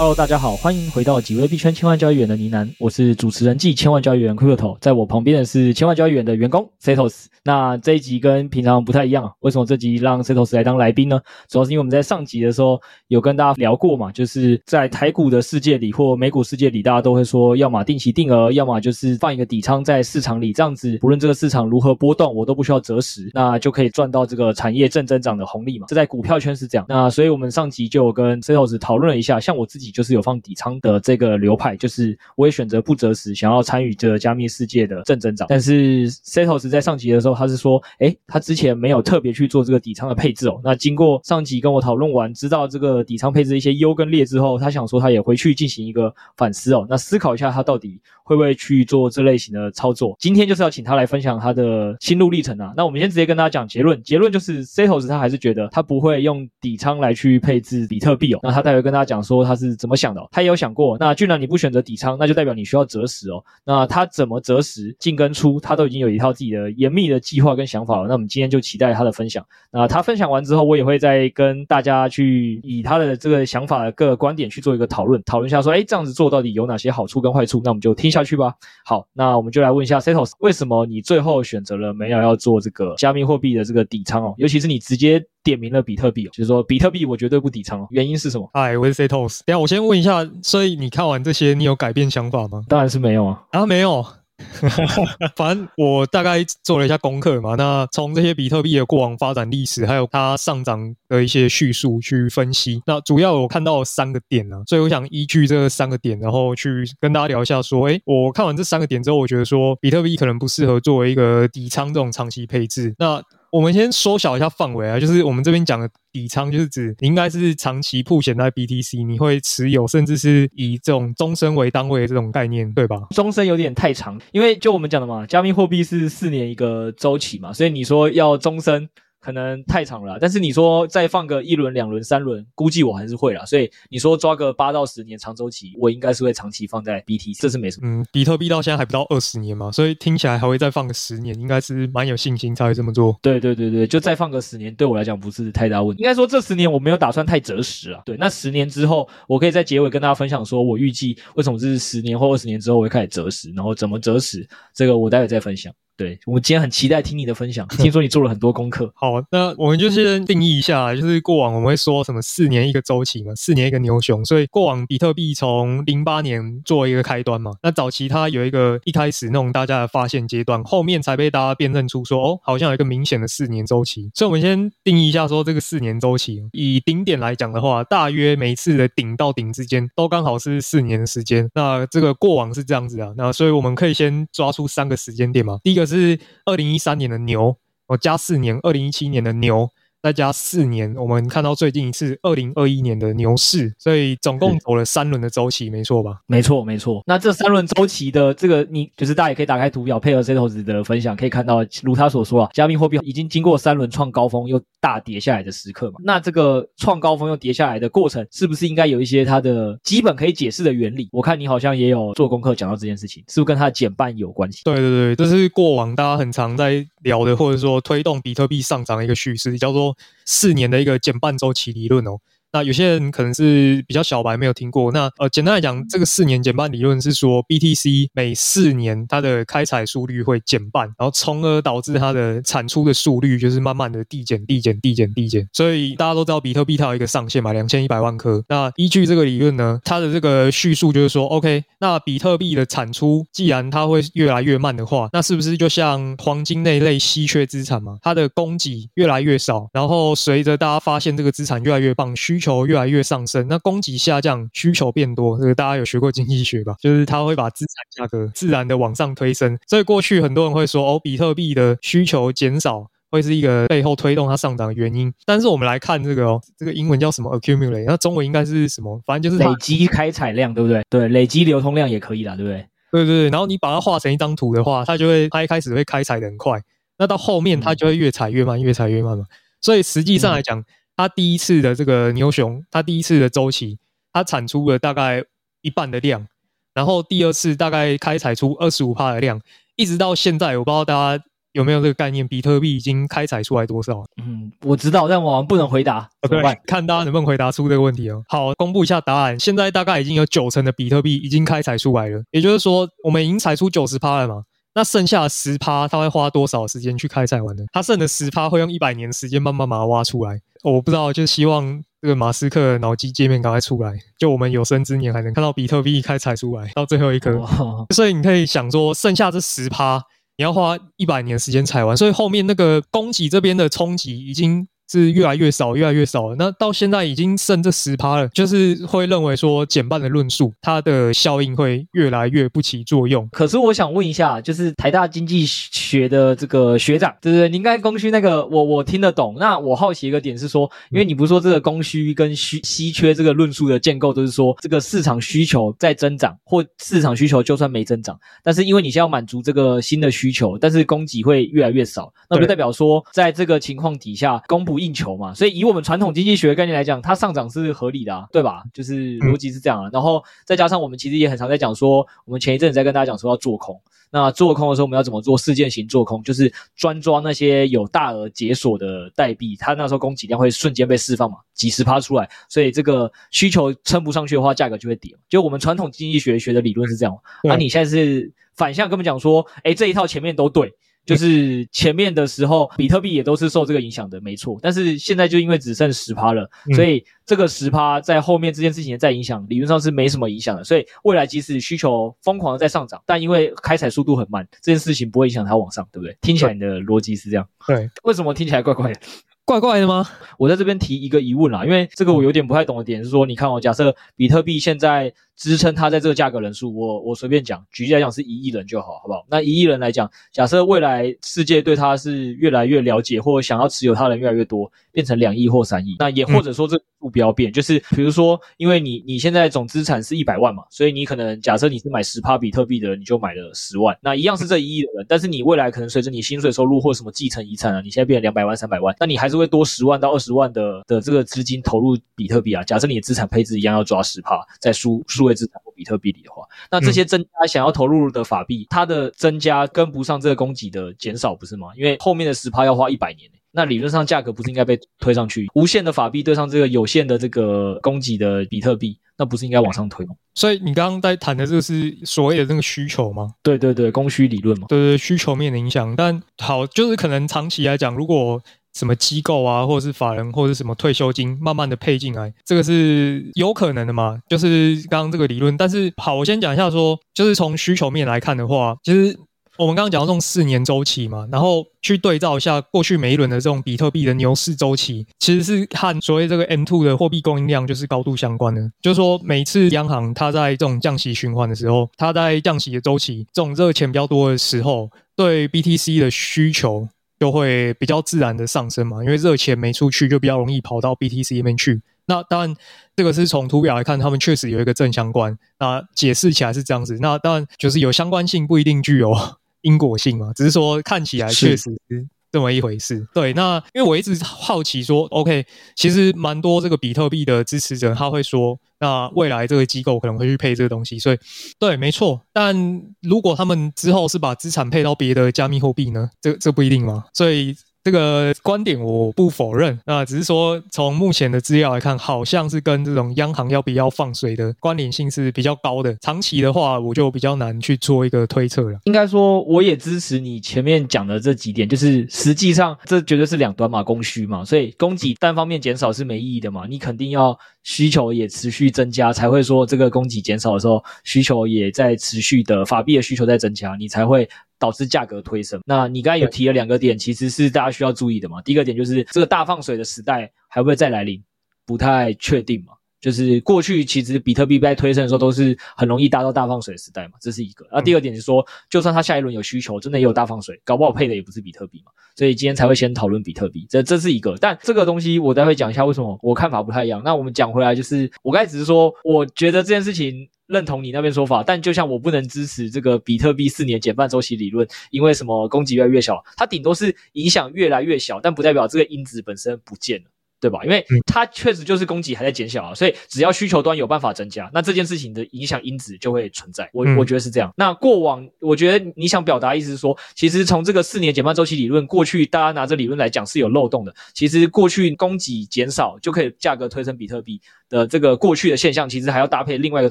Hello，大家好，欢迎回到几位币圈千万交易员的呢喃，我是主持人暨千万交易员 Crypto，在我旁边的是千万交易员的员工 Setos。那这一集跟平常不太一样，为什么这集让 Setos 来当来宾呢？主要是因为我们在上集的时候有跟大家聊过嘛，就是在台股的世界里或美股世界里，大家都会说，要么定期定额，要么就是放一个底仓在市场里，这样子不论这个市场如何波动，我都不需要择时，那就可以赚到这个产业正增长的红利嘛。这在股票圈是这样。那所以我们上集就跟 Setos 讨论了一下，像我自己。就是有放底仓的这个流派，就是我也选择不择时，想要参与这个加密世界的正增长。但是 Setos 在上集的时候，他是说，哎，他之前没有特别去做这个底仓的配置哦。那经过上集跟我讨论完，知道这个底仓配置一些优跟劣之后，他想说他也回去进行一个反思哦。那思考一下他到底会不会去做这类型的操作。今天就是要请他来分享他的心路历程啊。那我们先直接跟大家讲结论，结论就是 Setos 他还是觉得他不会用底仓来去配置比特币哦。那他待会跟大家讲说他是。怎么想的？他也有想过。那既然你不选择底仓，那就代表你需要择时哦。那他怎么择时进跟出，他都已经有一套自己的严密的计划跟想法了。那我们今天就期待他的分享。那他分享完之后，我也会再跟大家去以他的这个想法的各个观点去做一个讨论，讨论一下说，哎，这样子做到底有哪些好处跟坏处？那我们就听下去吧。好，那我们就来问一下 Setos，为什么你最后选择了没有要做这个加密货币的这个底仓哦？尤其是你直接。点名了比特币，哦就是说比特币我绝对不底仓，原因是什么？哎，我是 Setos。等下我先问一下，所以你看完这些，你有改变想法吗？当然是没有啊，啊没有，反正我大概做了一下功课嘛。那从这些比特币的过往发展历史，还有它上涨的一些叙述去分析。那主要我看到三个点啊，所以我想依据这三个点，然后去跟大家聊一下，说，诶，我看完这三个点之后，我觉得说比特币可能不适合作为一个底仓这种长期配置。那我们先缩小一下范围啊，就是我们这边讲的底仓，就是指你应该是长期曝险在 BTC，你会持有，甚至是以这种终身为单位的这种概念，对吧？终身有点太长，因为就我们讲的嘛，加密货币是四年一个周期嘛，所以你说要终身。可能太长了，但是你说再放个一轮、两轮、三轮，估计我还是会啦。所以你说抓个八到十年长周期，我应该是会长期放在 BTC，这是没什么。嗯，比特币到现在还不到二十年嘛，所以听起来还会再放个十年，应该是蛮有信心才会这么做。对对对对，就再放个十年，对我来讲不是太大问题。应该说这十年我没有打算太择时啊。对，那十年之后，我可以在结尾跟大家分享，说我预计为什么这是十年或二十年之后我会开始择时，然后怎么择时，这个我待会再分享。对，我们今天很期待听你的分享。听说你做了很多功课。好，那我们就先定义一下，就是过往我们会说什么四年一个周期嘛，四年一个牛熊。所以过往比特币从零八年作为一个开端嘛，那早期它有一个一开始那种大家的发现阶段，后面才被大家辨认出说哦，好像有一个明显的四年周期。所以我们先定义一下说这个四年周期，以顶点来讲的话，大约每次的顶到顶之间都刚好是四年的时间。那这个过往是这样子啊，那所以我们可以先抓出三个时间点嘛，第一个。是二零一三年的牛，我加四年，二零一七年的牛。再加四年，我们看到最近一次二零二一年的牛市，所以总共走了三轮的周期，没错吧？没错，没错。那这三轮周期的这个，你就是大家也可以打开图表配合 Setos 的分享，可以看到，如他所说啊，加密货币已经经过三轮创高峰又大跌下来的时刻嘛。那这个创高峰又跌下来的过程，是不是应该有一些它的基本可以解释的原理？我看你好像也有做功课讲到这件事情，是不是跟它的减半有关系？对对对，这是过往大家很常在聊的，或者说推动比特币上涨的一个叙事，叫做四年的一个减半周期理论哦。那有些人可能是比较小白，没有听过。那呃，简单来讲，这个四年减半理论是说，BTC 每四年它的开采速率会减半，然后从而导致它的产出的速率就是慢慢的递减、递减、递减、递减。所以大家都知道，比特币它有一个上限嘛，两千一百万颗。那依据这个理论呢，它的这个叙述就是说，OK，那比特币的产出既然它会越来越慢的话，那是不是就像黄金那一类稀缺资产嘛？它的供给越来越少，然后随着大家发现这个资产越来越棒，需需求越来越上升，那供给下降，需求变多，这个大家有学过经济学吧？就是它会把资产价格自然的往上推升。所以过去很多人会说，哦，比特币的需求减少会是一个背后推动它上涨的原因。但是我们来看这个哦，这个英文叫什么？accumulate，那中文应该是什么？反正就是累积开采量，对不对？对，累积流通量也可以啦，对不对？对对对。然后你把它画成一张图的话，它就会，它一开始会开采的很快，那到后面它就会越采越慢，越采越慢嘛。所以实际上来讲，嗯它第一次的这个牛熊，它第一次的周期，它产出了大概一半的量，然后第二次大概开采出二十五趴的量，一直到现在，我不知道大家有没有这个概念？比特币已经开采出来多少？嗯，我知道，但我们不能回答。哦、对，看大家能不能回答出这个问题哦。好，公布一下答案。现在大概已经有九成的比特币已经开采出来了，也就是说，我们已经采出九十趴了嘛。那剩下的十趴，他会花多少时间去开采完呢？他剩的十趴会用一百年时间慢慢把它挖出来。哦、我不知道，就希望这个马斯克的脑机界面赶快出来，就我们有生之年还能看到比特币开采出来到最后一颗。哦、所以你可以想说，剩下这十趴。你要花一百年时间采完，所以后面那个供给这边的冲击已经。是越来越少，越来越少了。那到现在已经剩这十趴了，就是会认为说减半的论述，它的效应会越来越不起作用。可是我想问一下，就是台大经济学的这个学长，对不对？您刚才供需那个，我我听得懂。那我好奇一个点是说，因为你不是说这个供需跟需稀缺这个论述的建构，都是说这个市场需求在增长，或市场需求就算没增长，但是因为你现在要满足这个新的需求，但是供给会越来越少，那就代表说，在这个情况底下，供不应求嘛，所以以我们传统经济学的概念来讲，它上涨是合理的啊，对吧？就是逻辑是这样啊。然后再加上我们其实也很常在讲说，我们前一阵子在跟大家讲说要做空，那做空的时候我们要怎么做？事件型做空，就是专抓那些有大额解锁的代币，它那时候供给量会瞬间被释放嘛，几十趴出来，所以这个需求撑不上去的话，价格就会跌。就我们传统经济学学的理论是这样，那、啊、你现在是反向跟我们讲说，诶，这一套前面都对。就是前面的时候，比特币也都是受这个影响的，没错。但是现在就因为只剩十趴了，所以这个十趴在后面这件事情再影响，理论上是没什么影响的。所以未来即使需求疯狂的在上涨，但因为开采速度很慢，这件事情不会影响它往上，对不对？听起来你的逻辑是这样。对，为什么听起来怪怪的？怪怪的吗？我在这边提一个疑问啦，因为这个我有点不太懂的点是说，你看哦，假设比特币现在。支撑它在这个价格人数，我我随便讲，举例来讲是一亿人就好，好不好？那一亿人来讲，假设未来世界对它是越来越了解，或者想要持有它的人越来越多，变成两亿或三亿，那也或者说这个目标变，就是比如说，因为你你现在总资产是一百万嘛，所以你可能假设你是买十趴比特币的人，你就买了十万，那一样是这一亿的人，但是你未来可能随着你薪水收入或什么继承遗产啊，你现在变成两百万、三百万，那你还是会多十万到二十万的的这个资金投入比特币啊。假设你的资产配置一样要抓十趴，在数数位资产。比特币里的话，那这些增加想要投入的法币，它的增加跟不上这个供给的减少，不是吗？因为后面的十趴要花一百年，那理论上价格不是应该被推上去？无限的法币对上这个有限的这个供给的比特币，那不是应该往上推吗？所以你刚刚在谈的这个是所谓的那个需求吗？对对对，供需理论嘛。对对，需求面的影响。但好，就是可能长期来讲，如果什么机构啊，或者是法人，或者是什么退休金，慢慢的配进来，这个是有可能的嘛？就是刚刚这个理论。但是好，我先讲一下说，就是从需求面来看的话，其实我们刚刚讲到这种四年周期嘛，然后去对照一下过去每一轮的这种比特币的牛市周期，其实是和所谓这个 M2 的货币供应量就是高度相关的。就是说，每次央行它在这种降息循环的时候，它在降息的周期，这种热钱比较多的时候，对 BTC 的需求。就会比较自然的上升嘛，因为热钱没出去，就比较容易跑到 BTC 那边去。那当然，这个是从图表来看，他们确实有一个正相关。那解释起来是这样子。那当然就是有相关性，不一定具有 因果性嘛，只是说看起来确实是。这么一回事，对。那因为我一直好奇说，OK，其实蛮多这个比特币的支持者他会说，那未来这个机构可能会去配这个东西，所以对，没错。但如果他们之后是把资产配到别的加密货币呢？这这不一定嘛，所以。这个观点我不否认，那只是说从目前的资料来看，好像是跟这种央行要不要放水的关联性是比较高的。长期的话，我就比较难去做一个推测了。应该说，我也支持你前面讲的这几点，就是实际上这绝对是两端嘛，供需嘛，所以供给单方面减少是没意义的嘛，你肯定要需求也持续增加，才会说这个供给减少的时候，需求也在持续的法币的需求在增加，你才会。导致价格推升。那你刚才有提了两个点，其实是大家需要注意的嘛。第一个点就是这个大放水的时代还会再来临，不太确定嘛。就是过去其实比特币在推升的时候都是很容易达到大放水的时代嘛，这是一个。那第二点是说，就算它下一轮有需求，真的也有大放水，搞不好配的也不是比特币嘛。所以今天才会先讨论比特币，这这是一个。但这个东西我待会讲一下为什么我看法不太一样。那我们讲回来，就是我刚才只是说，我觉得这件事情。认同你那边说法，但就像我不能支持这个比特币四年减半周期理论，因为什么供给越来越小，它顶多是影响越来越小，但不代表这个因子本身不见了。对吧？因为它确实就是供给还在减小啊，所以只要需求端有办法增加，那这件事情的影响因子就会存在。我我觉得是这样。那过往我觉得你想表达意思是说，其实从这个四年减半周期理论过去，大家拿这理论来讲是有漏洞的。其实过去供给减少就可以价格推升比特币的这个过去的现象，其实还要搭配另外一个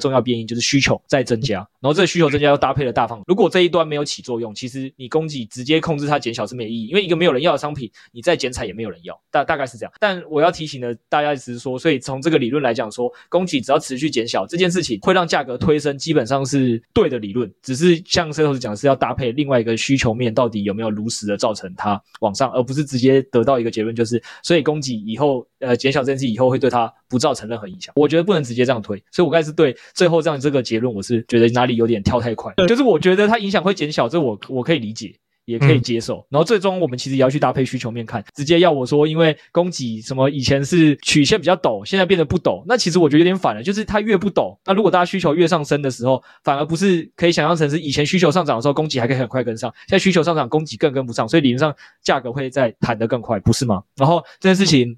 重要变因，就是需求在增加，然后这个需求增加又搭配了大放。如果这一端没有起作用，其实你供给直接控制它减小是没意义，因为一个没有人要的商品，你再减产也没有人要。大大概是这样。但我要提醒的大家只是说，所以从这个理论来讲说，供给只要持续减小，这件事情会让价格推升，基本上是对的理论。只是像 Setos 讲的是要搭配另外一个需求面，到底有没有如实的造成它往上，而不是直接得到一个结论，就是所以供给以后呃减小这件事以后会对它不造成任何影响。我觉得不能直接这样推，所以我刚才是对最后这样这个结论，我是觉得哪里有点跳太快，就是我觉得它影响会减小，这我我可以理解。也可以接受，嗯、然后最终我们其实也要去搭配需求面看，直接要我说，因为供给什么以前是曲线比较陡，现在变得不陡，那其实我觉得有点反了，就是它越不陡，那如果大家需求越上升的时候，反而不是可以想象成是以前需求上涨的时候，供给还可以很快跟上，现在需求上涨，供给更跟不上，所以理论上价格会再弹得更快，不是吗？然后这件事情。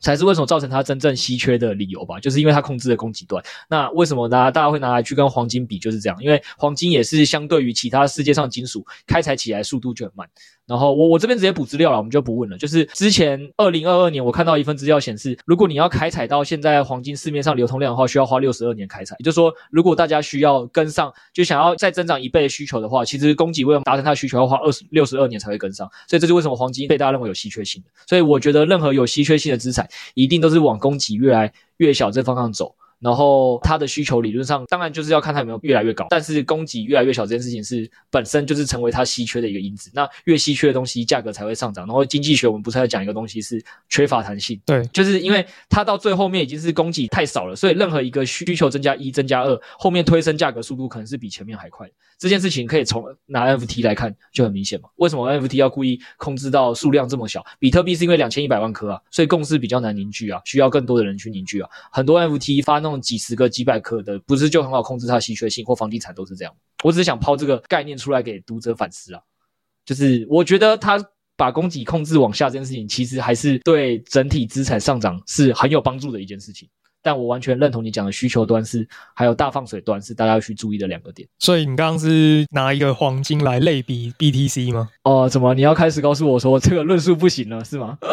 才是为什么造成它真正稀缺的理由吧，就是因为它控制了供给端。那为什么呢？大家会拿来去跟黄金比，就是这样，因为黄金也是相对于其他世界上金属开采起来速度就很慢。然后我我这边直接补资料了，我们就不问了。就是之前二零二二年，我看到一份资料显示，如果你要开采到现在黄金市面上流通量的话，需要花六十二年开采。也就是说，如果大家需要跟上，就想要再增长一倍的需求的话，其实供给为了达成它的需求，要花二十六十二年才会跟上。所以这是为什么黄金被大家认为有稀缺性的。所以我觉得任何有稀缺性的资产，一定都是往供给越来越小这方向走。然后它的需求理论上当然就是要看它有没有越来越高，但是供给越来越小这件事情是本身就是成为它稀缺的一个因子。那越稀缺的东西价格才会上涨。然后经济学我们不是在讲一个东西是缺乏弹性，对，就是因为它到最后面已经是供给太少了，所以任何一个需求增加一增加二，后面推升价格速度可能是比前面还快。这件事情可以从拿 NFT 来看就很明显嘛。为什么 NFT 要故意控制到数量这么小？比特币是因为两千一百万颗啊，所以共识比较难凝聚啊，需要更多的人去凝聚啊。很多 NFT 发那种几十个、几百颗的，不是就很好控制它的稀缺性？或房地产都是这样。我只是想抛这个概念出来给读者反思啊，就是我觉得他把供给控制往下这件事情，其实还是对整体资产上涨是很有帮助的一件事情。但我完全认同你讲的需求端是，还有大放水端是大家要去注意的两个点。所以你刚刚是拿一个黄金来类比 BTC 吗？哦，怎么你要开始告诉我说这个论述不行了是吗？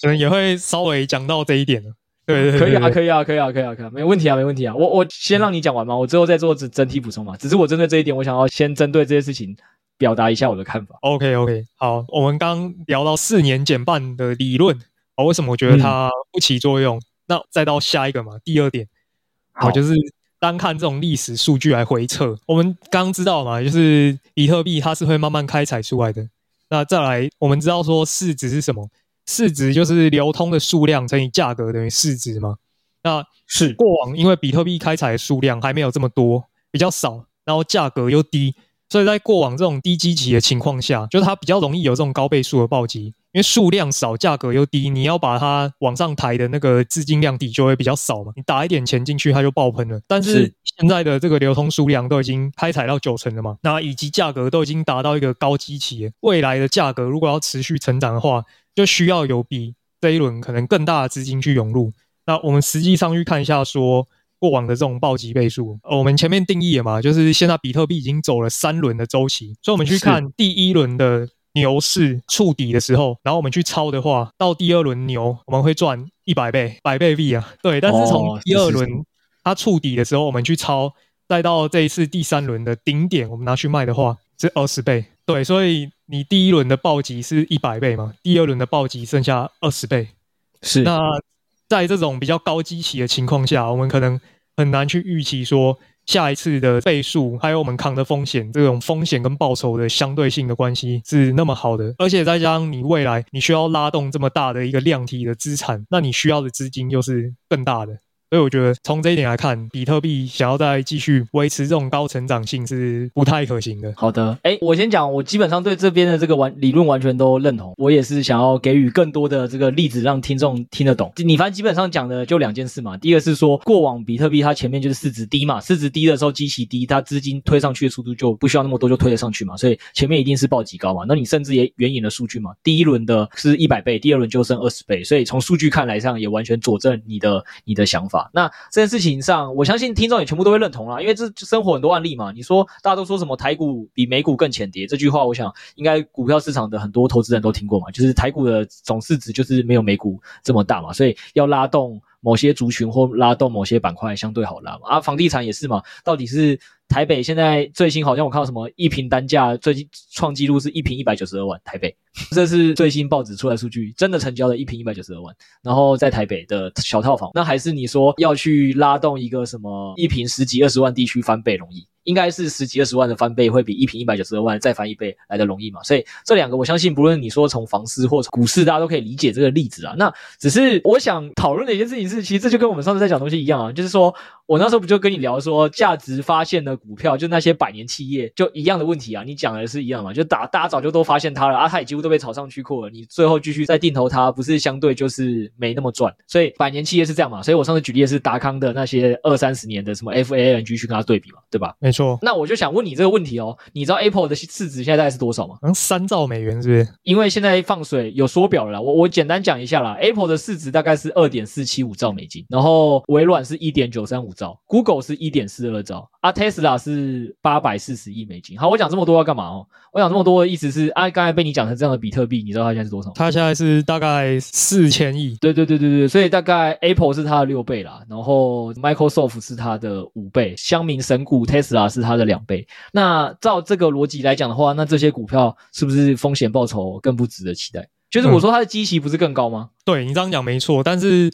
可能也会稍微讲到这一点了。对，对，对，对，可以啊，可以啊，可以啊，可以啊，可以啊，没问题啊，没问题啊。我我先让你讲完嘛，我之后再做整整体补充嘛。只是我针对这一点，我想要先针对这些事情表达一下我的看法。OK OK，好，我们刚聊到四年减半的理论，哦，为什么我觉得它不起作用？嗯那再到下一个嘛，第二点，好，就是单看这种历史数据来回测。我们刚刚知道嘛，就是比特币它是会慢慢开采出来的。那再来，我们知道说市值是什么？市值就是流通的数量乘以价格等于市值嘛。那是过往因为比特币开采的数量还没有这么多，比较少，然后价格又低，所以在过往这种低基期的情况下，就是它比较容易有这种高倍数的暴击。因为数量少，价格又低，你要把它往上抬的那个资金量底就会比较少嘛。你打一点钱进去，它就爆喷了。但是现在的这个流通数量都已经开采到九成了嘛，那以及价格都已经达到一个高基期。未来的价格如果要持续成长的话，就需要有比这一轮可能更大的资金去涌入。那我们实际上去看一下，说过往的这种暴击倍数，我们前面定义了嘛，就是现在比特币已经走了三轮的周期，所以我们去看第一轮的。牛市触底的时候，然后我们去抄的话，到第二轮牛我们会赚一百倍，百倍币啊，对。但是从第二轮它触底的时候，我们去抄，再到这一次第三轮的顶点，我们拿去卖的话是二十倍，对。所以你第一轮的暴击是一百倍嘛，第二轮的暴击剩下二十倍，是。那在这种比较高基期的情况下，我们可能很难去预期说。下一次的倍数，还有我们扛的风险，这种风险跟报酬的相对性的关系是那么好的，而且再加上你未来你需要拉动这么大的一个量体的资产，那你需要的资金又是更大的，所以我觉得从这一点来看，比特币想要再继续维持这种高成长性是不太可行的。好的，哎，我先讲，我基本上对这边的这个完理论完全都认同。我也是想要给予更多的这个例子，让听众听得懂。你反正基本上讲的就两件事嘛。第一个是说，过往比特币它前面就是市值低嘛，市值低的时候基期低，它资金推上去的速度就不需要那么多，就推得上去嘛。所以前面一定是暴极高嘛。那你甚至也援引了数据嘛，第一轮的是一百倍，第二轮就剩二十倍。所以从数据看来上也完全佐证你的你的想法。那这件事情上，我相信听众也全部都会认同啦，因为这生活很多案例嘛。你说大家都说什么台股比美股更浅碟这句话，我想应该股票市场的很多投资人都听过嘛。就是台股的总市值就是没有美股这么大嘛，所以要拉动某些族群或拉动某些板块相对好拉嘛。啊，房地产也是嘛，到底是台北现在最新好像我看到什么一瓶单价最近创纪录是一瓶一百九十二万，台北这是最新报纸出来数据，真的成交了一瓶一百九十二万。然后在台北的小套房，那还是你说要去拉动一个什么一瓶十几二十万地区翻倍容易？应该是十几二十万的翻倍会比一瓶一百九十二万再翻一倍来的容易嘛？所以这两个我相信，不论你说从房市或股市，大家都可以理解这个例子啊。那只是我想讨论的一件事情是，其实这就跟我们上次在讲东西一样啊，就是说我那时候不就跟你聊说价值发现的股票，就那些百年企业，就一样的问题啊。你讲的是一样嘛？就打大家早就都发现它了啊，它也几乎都被炒上去过了。你最后继续再定投它，不是相对就是没那么赚。所以百年企业是这样嘛？所以我上次举例的是达康的那些二三十年的什么 FANG 去跟它对比嘛，对吧？没错。那我就想问你这个问题哦，你知道 Apple 的市值现在大概是多少吗？嗯，三兆美元是不是？因为现在放水有缩表了啦，我我简单讲一下啦。Apple 的市值大概是二点四七五兆美金，然后微软是一点九三五兆，Google 是一点四二兆，啊，Tesla 是八百四十亿美金。好，我讲这么多要干嘛哦？我讲这么多的意思是，啊，刚才被你讲成这样的比特币，你知道它现在是多少？它现在是大概四千亿。对对对对对，所以大概 Apple 是它的六倍啦，然后 Microsoft 是它的五倍，乡民神股 Tesla 是它的两倍。那照这个逻辑来讲的话，那这些股票是不是风险报酬更不值得期待？就是我说它的基期不是更高吗？嗯、对你这样讲没错，但是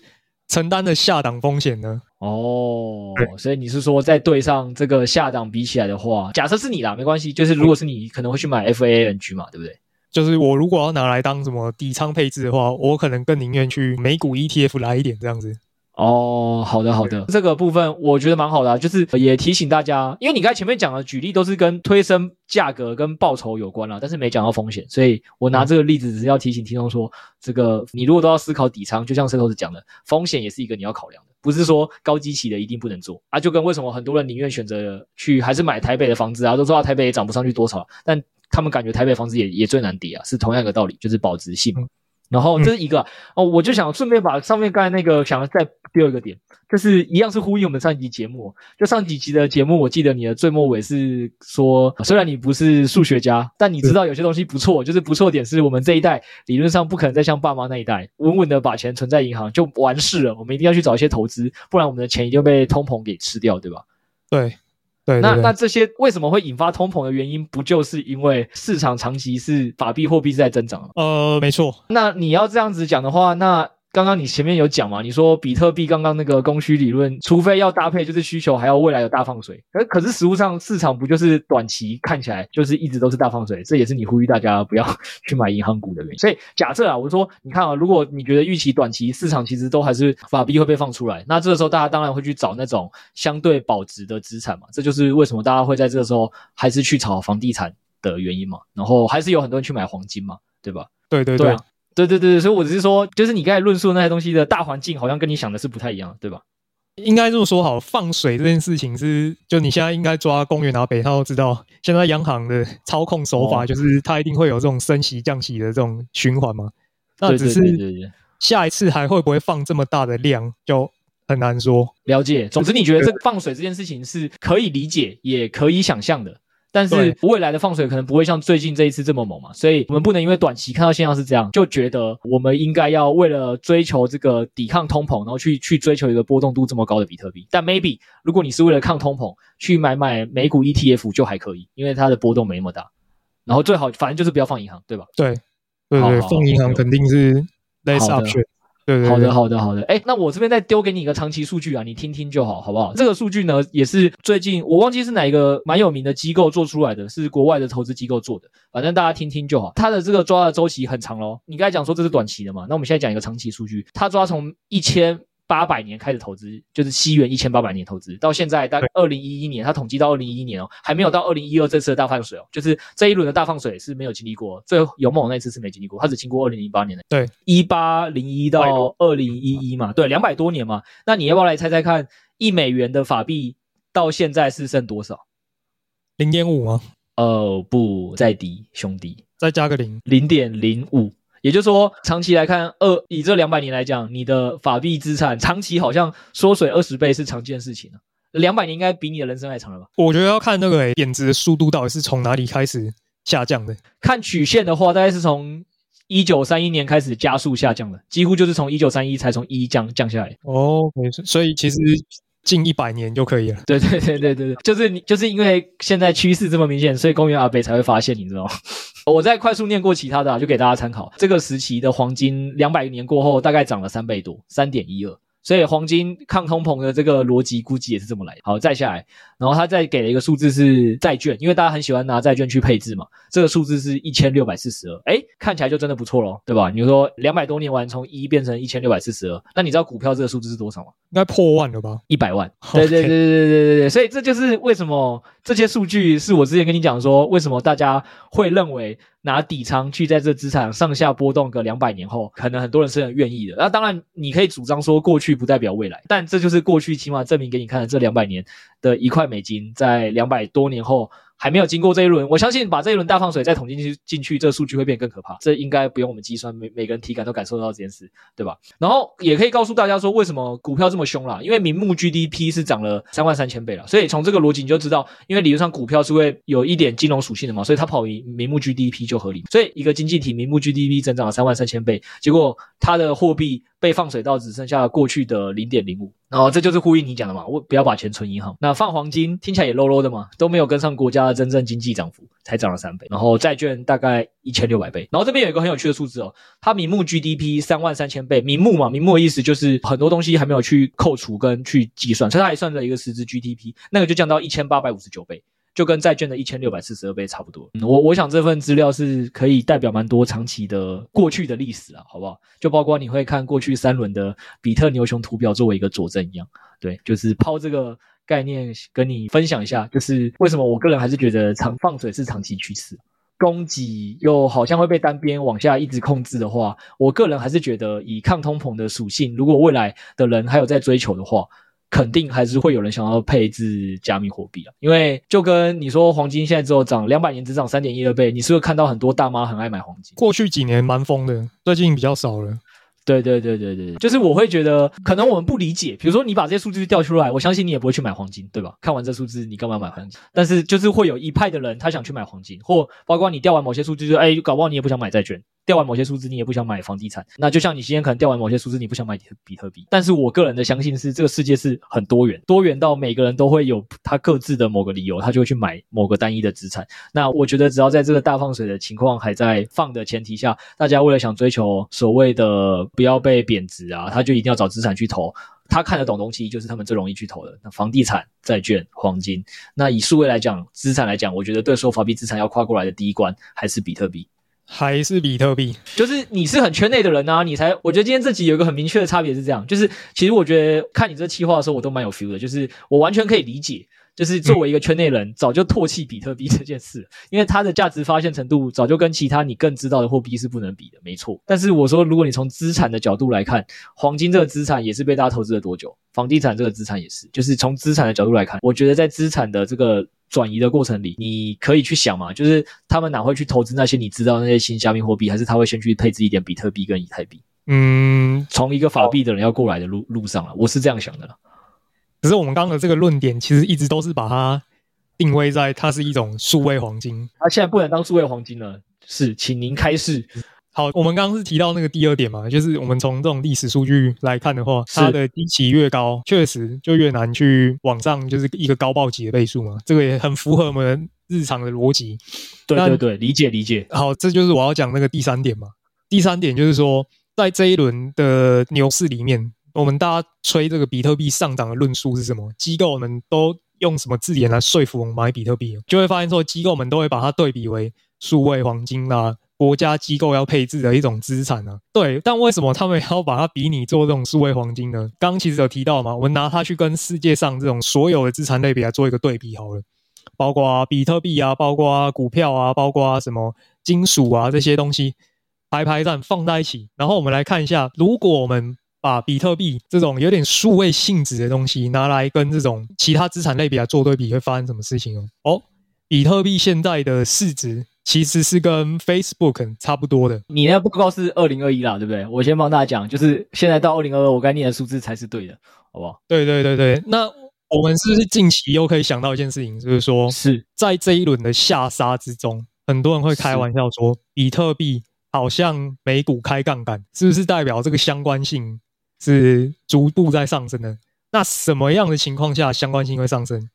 承担的下档风险呢？哦，所以你是说在对上这个下档比起来的话，假设是你啦，没关系，就是如果是你，可能会去买 FANG 嘛，对不对？就是我如果要拿来当什么底仓配置的话，我可能更宁愿去美股 ETF 来一点这样子。哦，好的好的，这个部分我觉得蛮好的啊，就是也提醒大家，因为你刚才前面讲的举例都是跟推升价格跟报酬有关啦，但是没讲到风险，所以我拿这个例子只是要提醒听众说，这个你如果都要思考底仓，就像石头子讲的，风险也是一个你要考量的，不是说高基期的一定不能做啊，就跟为什么很多人宁愿选择去还是买台北的房子啊，都说台北也涨不上去多少，但他们感觉台北房子也也最难跌啊，是同样一个道理，就是保值性。然后这是一个、嗯、哦，我就想顺便把上面刚才那个想要再第二个点，就是一样是呼应我们上一集节目。就上几集的节目，我记得你的最末尾是说，虽然你不是数学家，但你知道有些东西不错。就是不错点是我们这一代理论上不可能再像爸妈那一代稳稳的把钱存在银行就完事了。我们一定要去找一些投资，不然我们的钱一定被通膨给吃掉，对吧？对。对对对，那那这些为什么会引发通膨的原因，不就是因为市场长期是法币货币是在增长？呃，没错。那你要这样子讲的话，那。刚刚你前面有讲嘛？你说比特币刚刚那个供需理论，除非要搭配就是需求，还要未来有大放水。可可是实物上市场不就是短期看起来就是一直都是大放水？这也是你呼吁大家不要去买银行股的原因。所以假设啊，我说你看啊，如果你觉得预期短期市场其实都还是法币会被放出来，那这个时候大家当然会去找那种相对保值的资产嘛。这就是为什么大家会在这个时候还是去炒房地产的原因嘛。然后还是有很多人去买黄金嘛，对吧？对对对。对啊对对对，所以我只是说，就是你刚才论述的那些东西的大环境，好像跟你想的是不太一样，对吧？应该这么说好，放水这件事情是，就你现在应该抓公园拿北套都知道，现在央行的操控手法就是它一定会有这种升息降息的这种循环嘛。那只是下一次还会不会放这么大的量，就很难说。了解。总之，你觉得这个放水这件事情是可以理解，也可以想象的。但是未来的放水可能不会像最近这一次这么猛嘛，所以我们不能因为短期看到现象是这样，就觉得我们应该要为了追求这个抵抗通膨，然后去去追求一个波动度这么高的比特币。但 maybe 如果你是为了抗通膨去买买美股 ETF 就还可以，因为它的波动没那么大。然后最好反正就是不要放银行，对吧？对，对对，放银行肯定是 less option。对对对，好的，好的，好的。哎，那我这边再丢给你一个长期数据啊，你听听就好，好不好？这个数据呢，也是最近我忘记是哪一个蛮有名的机构做出来的，是国外的投资机构做的，反正大家听听就好。它的这个抓的周期很长咯，你刚才讲说这是短期的嘛，那我们现在讲一个长期数据，它抓从一千八百年开始投资，就是西元一千八百年投资，到现在大概二零一一年，他统计到二零一一年哦，还没有到二零一二这次的大放水哦，就是这一轮的大放水是没有经历过，最勇猛那次是没经历过，他只经过二零零八年的，对，一八零一到二零一一嘛，对，两百多年嘛，那你要不要来猜猜看，一美元的法币到现在是剩多少？零点五吗？哦，不，再低，兄弟，再加个零，零点零五。也就是说，长期来看，二以这两百年来讲，你的法币资产长期好像缩水二十倍是常见事情啊。两百年应该比你的人生还长了吧？我觉得要看那个诶贬值的速度到底是从哪里开始下降的。看曲线的话，大概是从一九三一年开始加速下降的，几乎就是从一九三一才从一降降下来。哦，没错，所以其实。近一百年就可以了。对对对对对，就是你，就是因为现在趋势这么明显，所以公园阿北才会发现，你知道吗？我再快速念过其他的啊，就给大家参考。这个时期的黄金两百年过后，大概涨了三倍多，三点一二。所以黄金抗通膨的这个逻辑估计也是这么来的。好，再下来，然后他再给了一个数字是债券，因为大家很喜欢拿债券去配置嘛。这个数字是一千六百四十二，诶，看起来就真的不错咯，对吧？你说两百多年完从一变成一千六百四十二，那你知道股票这个数字是多少吗？应该破万了吧？一百万。对对对对对对对对。所以这就是为什么这些数据是我之前跟你讲说，为什么大家会认为。拿底仓去在这资产上下波动个两百年后，可能很多人是很愿意的。那当然，你可以主张说过去不代表未来，但这就是过去起码证明给你看的这两百年的一块美金，在两百多年后。还没有经过这一轮，我相信把这一轮大放水再统计进去，进去这数据会变更可怕。这应该不用我们计算，每每个人体感都感受到这件事，对吧？然后也可以告诉大家说，为什么股票这么凶啦？因为名目 GDP 是涨了三万三千倍了，所以从这个逻辑你就知道，因为理论上股票是会有一点金融属性的嘛，所以它跑赢名目 GDP 就合理。所以一个经济体名目 GDP 增长了三万三千倍，结果它的货币。被放水到只剩下过去的零点零五，然后这就是呼应你讲的嘛，我不要把钱存银行。那放黄金听起来也 low low 的嘛，都没有跟上国家的真正经济涨幅，才涨了三倍。然后债券大概一千六百倍。然后这边有一个很有趣的数字哦，它名目 GDP 三万三千倍，名目嘛，名目的意思就是很多东西还没有去扣除跟去计算，所以它还算着一个实质 GDP，那个就降到一千八百五十九倍。就跟债券的一千六百四十二倍差不多。我我想这份资料是可以代表蛮多长期的过去的历史啊，好不好？就包括你会看过去三轮的比特牛熊图表作为一个佐证一样。对，就是抛这个概念跟你分享一下，就是为什么我个人还是觉得长放水是长期趋势，供给又好像会被单边往下一直控制的话，我个人还是觉得以抗通膨的属性，如果未来的人还有在追求的话。肯定还是会有人想要配置加密货币啊，因为就跟你说，黄金现在只有涨两百年只涨三点一二倍，你是不是看到很多大妈很爱买黄金？过去几年蛮疯的，最近比较少了。对对对对对，就是我会觉得，可能我们不理解，比如说你把这些数据调出来，我相信你也不会去买黄金，对吧？看完这数字，你干嘛买黄金？但是就是会有一派的人，他想去买黄金，或包括你调完某些数据，就哎，搞不好你也不想买债券。掉完某些数字，你也不想买房地产，那就像你今天可能掉完某些数字，你不想买比特币。但是我个人的相信是，这个世界是很多元，多元到每个人都会有他各自的某个理由，他就会去买某个单一的资产。那我觉得，只要在这个大放水的情况还在放的前提下，大家为了想追求所谓的不要被贬值啊，他就一定要找资产去投。他看得懂东西，就是他们最容易去投的。那房地产、债券、黄金。那以数位来讲，资产来讲，我觉得对所有法币资产要跨过来的第一关还是比特币。还是比特币，就是你是很圈内的人啊，你才我觉得今天这集有一个很明确的差别是这样，就是其实我觉得看你这期话的时候，我都蛮有 feel 的，就是我完全可以理解，就是作为一个圈内人，早就唾弃比特币这件事，因为它的价值发现程度早就跟其他你更知道的货币是不能比的，没错。但是我说，如果你从资产的角度来看，黄金这个资产也是被大家投资了多久？房地产这个资产也是，就是从资产的角度来看，我觉得在资产的这个。转移的过程里，你可以去想嘛，就是他们哪会去投资那些你知道那些新加密货币，还是他会先去配置一点比特币跟以太币？嗯，从一个法币的人要过来的路路上了，我是这样想的了。可是我们刚刚的这个论点，其实一直都是把它定位在它是一种数位黄金，它现在不能当数位黄金了。是，请您开示。好，我们刚刚是提到那个第二点嘛，就是我们从这种历史数据来看的话，它的基期越高，确实就越难去往上，就是一个高暴级的倍数嘛。这个也很符合我们日常的逻辑。对对对，理解理解。好，这就是我要讲那个第三点嘛。第三点就是说，在这一轮的牛市里面，我们大家吹这个比特币上涨的论述是什么？机构们都用什么字眼来说服我们买比特币？就会发现说，机构们都会把它对比为数位黄金啊。国家机构要配置的一种资产呢、啊。对，但为什么他们要把它比拟做这种数位黄金呢？刚刚其实有提到嘛，我们拿它去跟世界上这种所有的资产类别来做一个对比好了，包括比特币啊，包括股票啊，包括什么金属啊这些东西，排排站放在一起，然后我们来看一下，如果我们把比特币这种有点数位性质的东西拿来跟这种其他资产类比来做对比，会发生什么事情哦？哦，比特币现在的市值其实是跟 Facebook 差不多的。你那报告是二零二一啦，对不对？我先帮大家讲，就是现在到二零二二，我该念的数字才是对的，好不好？对对对对。那我们是不是近期又可以想到一件事情，就是说是在这一轮的下杀之中，很多人会开玩笑说，比特币好像美股开杠杆，是不是代表这个相关性？是逐步在上升的。那什么样的情况下相关性会上升？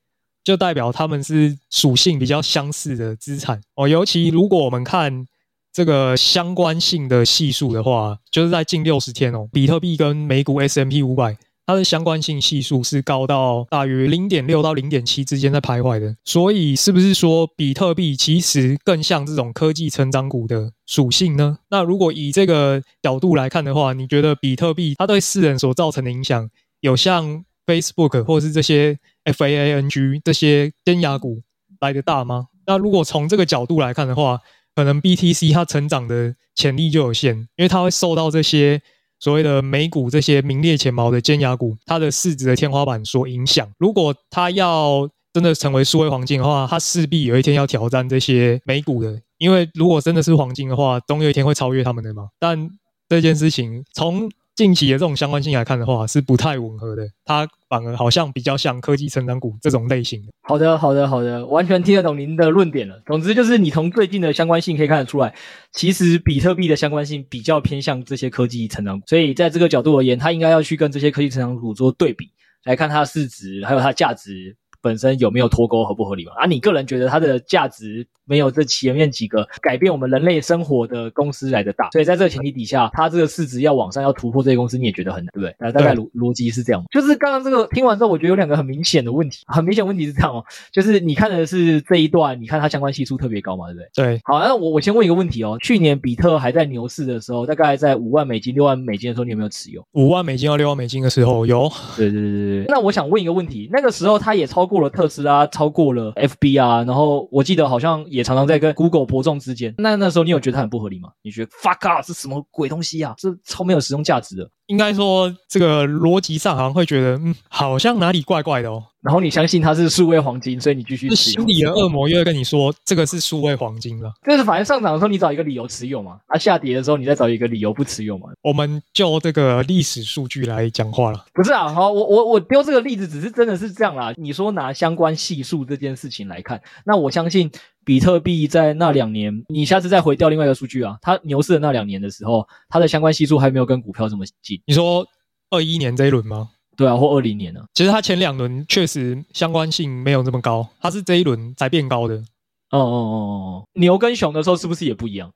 就代表他们是属性比较相似的资产哦。尤其如果我们看这个相关性的系数的话，就是在近六十天哦，比特币跟美股 S M P 五百。它的相关性系数是高到大约零点六到零点七之间在徘徊的，所以是不是说比特币其实更像这种科技成长股的属性呢？那如果以这个角度来看的话，你觉得比特币它对世人所造成的影响，有像 Facebook 或是这些 FAANG 这些尖牙股来得大吗？那如果从这个角度来看的话，可能 BTC 它成长的潜力就有限，因为它会受到这些。所谓的美股这些名列前茅的尖牙股，它的市值的天花板所影响。如果它要真的成为数位黄金的话，它势必有一天要挑战这些美股的。因为如果真的是黄金的话，总有一天会超越他们的嘛。但这件事情从近期的这种相关性来看的话，是不太吻合的。它反而好像比较像科技成长股这种类型的。好的，好的，好的，完全听得懂您的论点了。总之就是，你从最近的相关性可以看得出来，其实比特币的相关性比较偏向这些科技成长股。所以在这个角度而言，它应该要去跟这些科技成长股做对比，来看它的市值还有它的价值本身有没有脱钩，合不合理嘛？啊，你个人觉得它的价值？没有这前面几个改变我们人类生活的公司来的大，所以在这个前提底下，它这个市值要往上要突破这些公司，你也觉得很难，对不对？大概逻逻辑是这样。就是刚刚这个听完之后，我觉得有两个很明显的问题，很明显问题是这样哦，就是你看的是这一段，你看它相关系数特别高嘛，对不对？对。好，那我我先问一个问题哦，去年比特还在牛市的时候，大概在五万美金、六万美金的时候，你有没有持有？五万美金到六万美金的时候有。对对对对对。那我想问一个问题，那个时候它也超过过了特斯拉，超过了 FB 啊，然后我记得好像也常常在跟 Google 伯仲之间，那那时候你有觉得它很不合理吗？你觉得 fuck up 是什么鬼东西啊？这超没有实用价值的。应该说，这个逻辑上好像会觉得，嗯，好像哪里怪怪的哦。然后你相信它是数位黄金，所以你继续持有。心里的恶魔又会跟你说，这个是数位黄金了。就是反正上涨的时候你找一个理由持有嘛，啊，下跌的时候你再找一个理由不持有嘛。我们就这个历史数据来讲话了。不是啊，好，我我我丢这个例子，只是真的是这样啦。你说拿相关系数这件事情来看，那我相信比特币在那两年，你下次再回调另外一个数据啊，它牛市的那两年的时候，它的相关系数还没有跟股票这么近。你说二一年这一轮吗？对啊，或二零年呢？其实它前两轮确实相关性没有这么高，它是这一轮才变高的。哦哦哦哦，牛跟熊的时候是不是也不一样？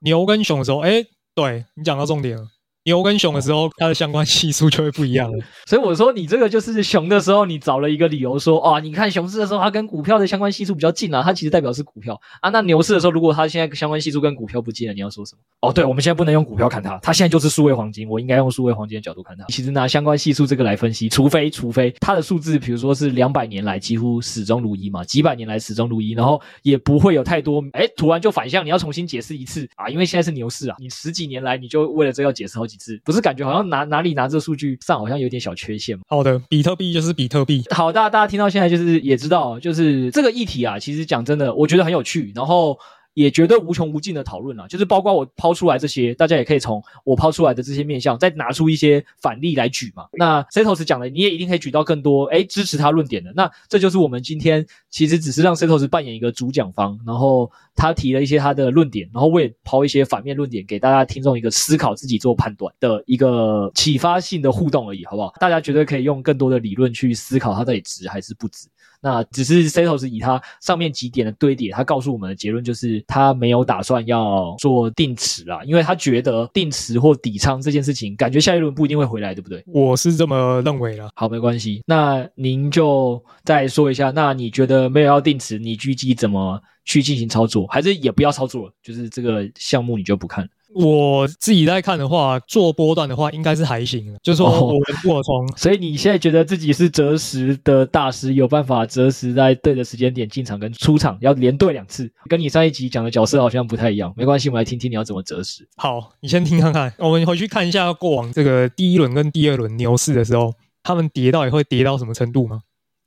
牛跟熊的时候，哎，对，你讲到重点了。牛跟熊的时候，它的相关系数就会不一样了。所以我说，你这个就是熊的时候，你找了一个理由说，啊，你看熊市的时候，它跟股票的相关系数比较近啊，它其实代表是股票啊。那牛市的时候，如果它现在相关系数跟股票不近了，你要说什么？哦，对，我们现在不能用股票看它，它现在就是数位黄金，我应该用数位黄金的角度看它。其实拿相关系数这个来分析，除非除非它的数字，比如说是两百年来几乎始终如一嘛，几百年来始终如一，然后也不会有太多，哎，突然就反向，你要重新解释一次啊，因为现在是牛市啊，你十几年来你就为了这要解释好几次，不是感觉好像。哪哪里拿这个数据上好像有点小缺陷吗。好的，比特币就是比特币。好，大家大家听到现在就是也知道，就是这个议题啊，其实讲真的，我觉得很有趣。然后。也绝对无穷无尽的讨论了，就是包括我抛出来这些，大家也可以从我抛出来的这些面向，再拿出一些反例来举嘛。那 Setos 讲的，你也一定可以举到更多，诶，支持他论点的。那这就是我们今天其实只是让 Setos 扮演一个主讲方，然后他提了一些他的论点，然后我也抛一些反面论点给大家听众一个思考，自己做判断的一个启发性的互动而已，好不好？大家绝对可以用更多的理论去思考它到底值还是不值。那只是 Setos 以他上面几点的堆叠，他告诉我们的结论就是他没有打算要做定持啦，因为他觉得定持或底仓这件事情，感觉下一轮不一定会回来，对不对？我是这么认为的。好，没关系。那您就再说一下，那你觉得没有要定持，你狙击怎么去进行操作？还是也不要操作了？就是这个项目你就不看？我自己在看的话，做波段的话应该是还行，就是说我们过冲。哦，所以你现在觉得自己是择时的大师，有办法择时在对的时间点进场跟出场，要连对两次，跟你上一集讲的角色好像不太一样。没关系，我们来听听你要怎么择时。好，你先听看看，我们回去看一下过往这个第一轮跟第二轮牛市的时候，他们跌到底会跌到什么程度吗？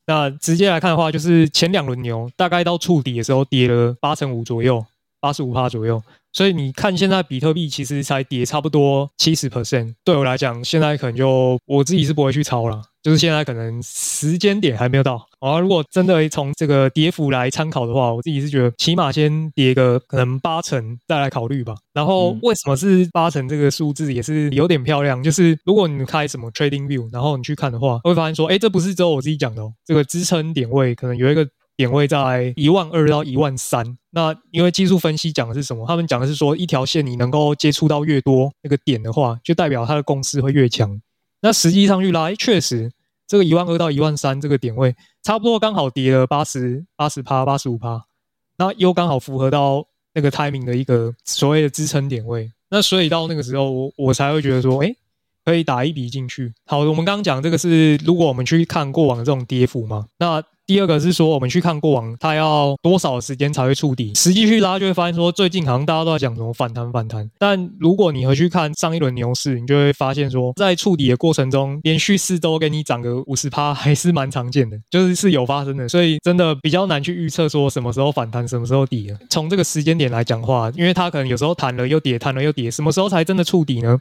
那直接来看的话，就是前两轮牛大概到触底的时候跌了八成五左右，八十五趴左右。所以你看，现在比特币其实才跌差不多七十 percent。对我来讲，现在可能就我自己是不会去抄了，就是现在可能时间点还没有到。啊，如果真的从这个跌幅来参考的话，我自己是觉得起码先跌个可能八成再来考虑吧。然后为什么是八成这个数字也是有点漂亮？就是如果你开什么 Trading View，然后你去看的话，会发现说，哎，这不是只有我自己讲的哦，这个支撑点位可能有一个。点位在一万二到一万三，那因为技术分析讲的是什么？他们讲的是说，一条线你能够接触到越多那个点的话，就代表它的公司会越强。那实际上去拉，确实这个一万二到一万三这个点位，差不多刚好跌了八十八十趴八十五趴，那又刚好符合到那个 timing 的一个所谓的支撑点位。那所以到那个时候，我我才会觉得说，诶，可以打一笔进去。好，我们刚刚讲这个是，如果我们去看过往的这种跌幅嘛，那。第二个是说，我们去看过往，它要多少时间才会触底？实际去拉就会发现说，最近好像大家都在讲什么反弹反弹。但如果你回去看上一轮牛市，你就会发现说，在触底的过程中，连续四周给你涨个五十趴，还是蛮常见的，就是是有发生的。所以真的比较难去预测说什么时候反弹，什么时候底了。从这个时间点来讲话，因为它可能有时候弹了又跌，弹了又跌，什么时候才真的触底呢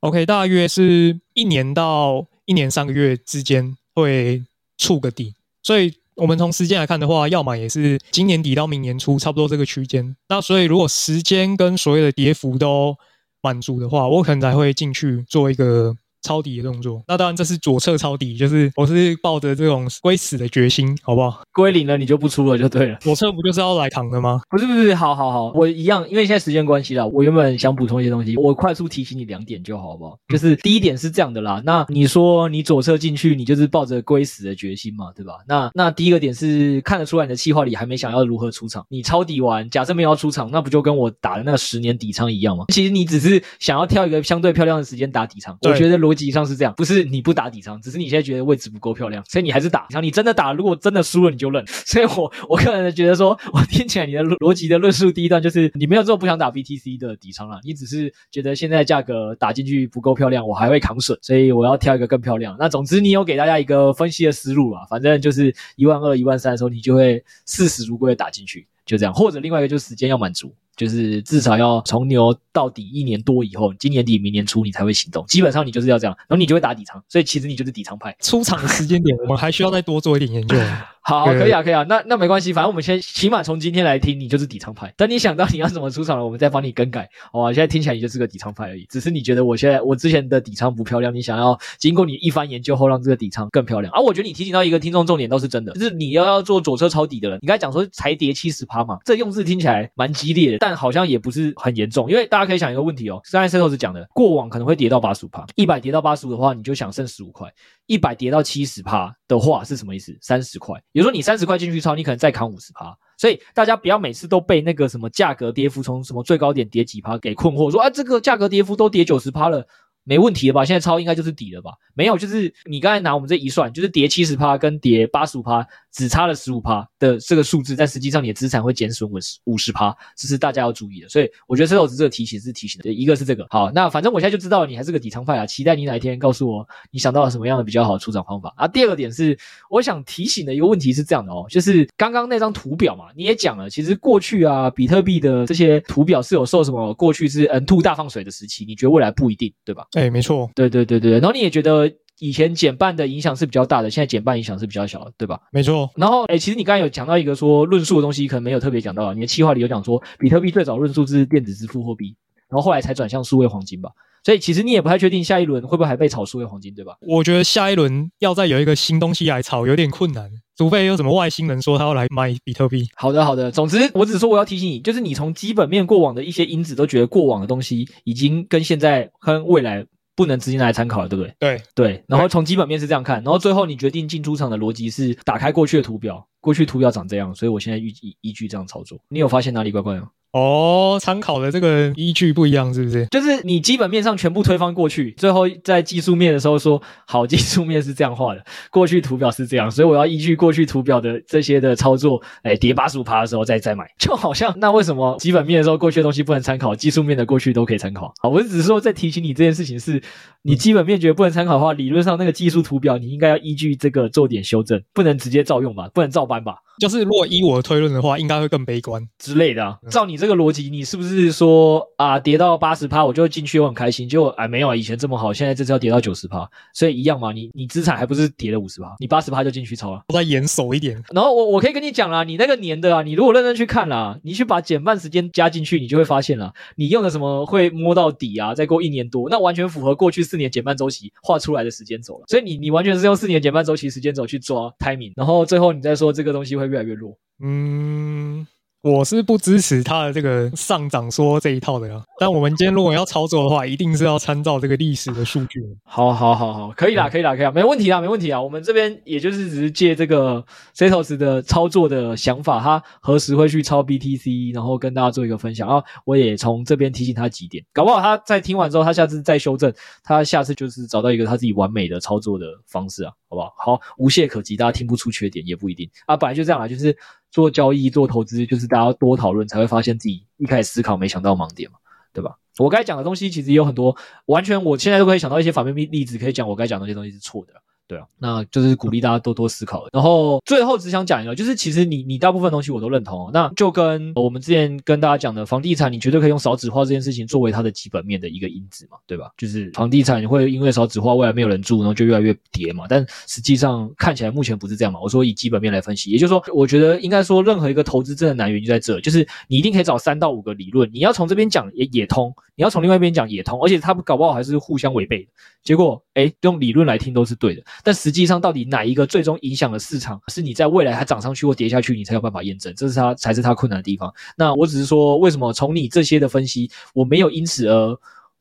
？OK，大约是一年到一年三个月之间会触个底。所以，我们从时间来看的话，要么也是今年底到明年初，差不多这个区间。那所以，如果时间跟所谓的跌幅都满足的话，我可能才会进去做一个。抄底的动作，那当然这是左侧抄底，就是我是抱着这种归死的决心，好不好？归零了你就不出了就对了。左侧不就是要来扛的吗？不是不是，好好好，我一样，因为现在时间关系啦，我原本想补充一些东西，我快速提醒你两点就好，好不好？就是第一点是这样的啦，那你说你左侧进去，你就是抱着归死的决心嘛，对吧？那那第一个点是看得出来你的计划里还没想要如何出场，你抄底完，假设没有要出场，那不就跟我打的那个十年底仓一样吗？其实你只是想要挑一个相对漂亮的时间打底仓，我觉得逻辑上是这样，不是。你不打底仓，只是你现在觉得位置不够漂亮，所以你还是打然后。你真的打，如果真的输了，你就认。所以我我个人觉得说，我听起来你的逻辑的论述第一段就是你没有这么不想打 BTC 的底仓了，你只是觉得现在价格打进去不够漂亮，我还会扛损，所以我要挑一个更漂亮。那总之你有给大家一个分析的思路嘛，反正就是一万二、一万三的时候，你就会视死如归的打进去，就这样。或者另外一个就是时间要满足。就是至少要从牛到底一年多以后，今年底明年初你才会行动。基本上你就是要这样，然后你就会打底仓，所以其实你就是底仓派。出场的时间点，我们 还需要再多做一点研究。好，可以啊，可以啊，那那没关系，反正我们先起码从今天来听，你就是底仓派。等你想到你要怎么出场了，我们再帮你更改。好吧，现在听起来你就是个底仓派而已，只是你觉得我现在我之前的底仓不漂亮，你想要经过你一番研究后让这个底仓更漂亮。而、啊、我觉得你提醒到一个听众重点倒是真的，就是你要要做左侧抄底的人，你刚才讲说才跌七十趴嘛，这用字听起来蛮激烈的，但好像也不是很严重，因为大家可以想一个问题哦，刚才 Setos 讲的，过往可能会跌到八十五趴，一百跌到八十五的话，你就想剩十五块。一百跌到七十趴的话是什么意思？三十块，比如说你三十块进去抄，你可能再扛五十趴。所以大家不要每次都被那个什么价格跌幅从什么最高点跌几趴给困惑，说啊这个价格跌幅都跌九十趴了。没问题了吧？现在抄应该就是底了吧？没有，就是你刚才拿我们这一算，就是跌七十趴跟跌八十五趴，只差了十五趴的这个数字，但实际上你的资产会减损五十五十趴，这是大家要注意的。所以我觉得 Setos 这个提醒是提醒的，一个是这个。好，那反正我现在就知道你还是个底仓派啊，期待你哪一天告诉我你想到了什么样的比较好的出场方法啊。第二个点是，我想提醒的一个问题是这样的哦，就是刚刚那张图表嘛，你也讲了，其实过去啊，比特币的这些图表是有受什么？过去是 N two 大放水的时期，你觉得未来不一定，对吧？哎，没错，对对。对对对，然后你也觉得以前减半的影响是比较大的，现在减半影响是比较小的，对吧？没错。然后，哎，其实你刚才有讲到一个说论述的东西，可能没有特别讲到。你的企划里有讲说，比特币最早论述是电子支付货币，然后后来才转向数位黄金吧。所以其实你也不太确定下一轮会不会还被炒数位黄金，对吧？我觉得下一轮要再有一个新东西来炒，有点困难，除非有什么外星人说他要来买比特币。好的，好的。总之，我只说我要提醒你，就是你从基本面过往的一些因子都觉得过往的东西已经跟现在跟未来。不能直接拿来参考了，对不对？对对，然后从基本面是这样看，然后最后你决定进出场的逻辑是打开过去的图表，过去图表长这样，所以我现在依依依据这样操作。你有发现哪里怪怪吗？哦，参考的这个依据不一样，是不是？就是你基本面上全部推翻过去，最后在技术面的时候说，好，技术面是这样画的，过去图表是这样，所以我要依据过去图表的这些的操作，哎，跌八十五趴的时候再再买，就好像那为什么基本面的时候过去的东西不能参考，技术面的过去都可以参考？好，我只是说在提醒你这件事情是，你基本面觉得不能参考的话，理论上那个技术图表你应该要依据这个做点修正，不能直接照用吧，不能照搬吧？就是如果依我的推论的话，应该会更悲观之类的啊。照你这个逻辑，你是不是说啊，跌到八十趴我就进去，我很开心？结果哎，没有啊，以前这么好，现在这次要跌到九十趴，所以一样嘛。你你资产还不是跌了五十趴，你八十趴就进去抄了。我再严守一点。然后我我可以跟你讲啦，你那个年的啊，你如果认真去看啦，你去把减半时间加进去，你就会发现啦，你用的什么会摸到底啊？再过一年多，那完全符合过去四年减半周期画出来的时间轴了。所以你你完全是用四年减半周期时间轴去抓 timing，然后最后你再说这个东西会越来越弱。嗯，我是不支持他的这个上涨说这一套的呀。但我们今天如果要操作的话，一定是要参照这个历史的数据。好，好，好，好，可以啦，可以啦，可以啦，没问题啦，没问题啊。我们这边也就是只是借这个 Setos 的操作的想法，他何时会去抄 BTC，然后跟大家做一个分享啊。我也从这边提醒他几点，搞不好他在听完之后，他下次再修正，他下次就是找到一个他自己完美的操作的方式啊，好不好？好，无懈可击，大家听不出缺点也不一定啊，本来就这样啊，就是。做交易、做投资，就是大家多讨论才会发现自己一开始思考没想到盲点嘛，对吧？我该讲的东西其实有很多，完全我现在都可以想到一些反面例子，可以讲我该讲的那些东西是错的。对啊，那就是鼓励大家多多思考。然后最后只想讲一个，就是其实你你大部分东西我都认同。那就跟我们之前跟大家讲的房地产，你绝对可以用少子化这件事情作为它的基本面的一个因子嘛，对吧？就是房地产你会因为少子化未来没有人住，然后就越来越跌嘛。但实际上看起来目前不是这样嘛。我说以基本面来分析，也就是说，我觉得应该说任何一个投资真的难源就在这，就是你一定可以找三到五个理论，你要从这边讲也也通，你要从另外一边讲也通，而且他们搞不好还是互相违背的。结果诶，用理论来听都是对的，但实际上到底。哪一个最终影响了市场？是你在未来它涨上去或跌下去，你才有办法验证，这是它才是它困难的地方。那我只是说，为什么从你这些的分析，我没有因此而。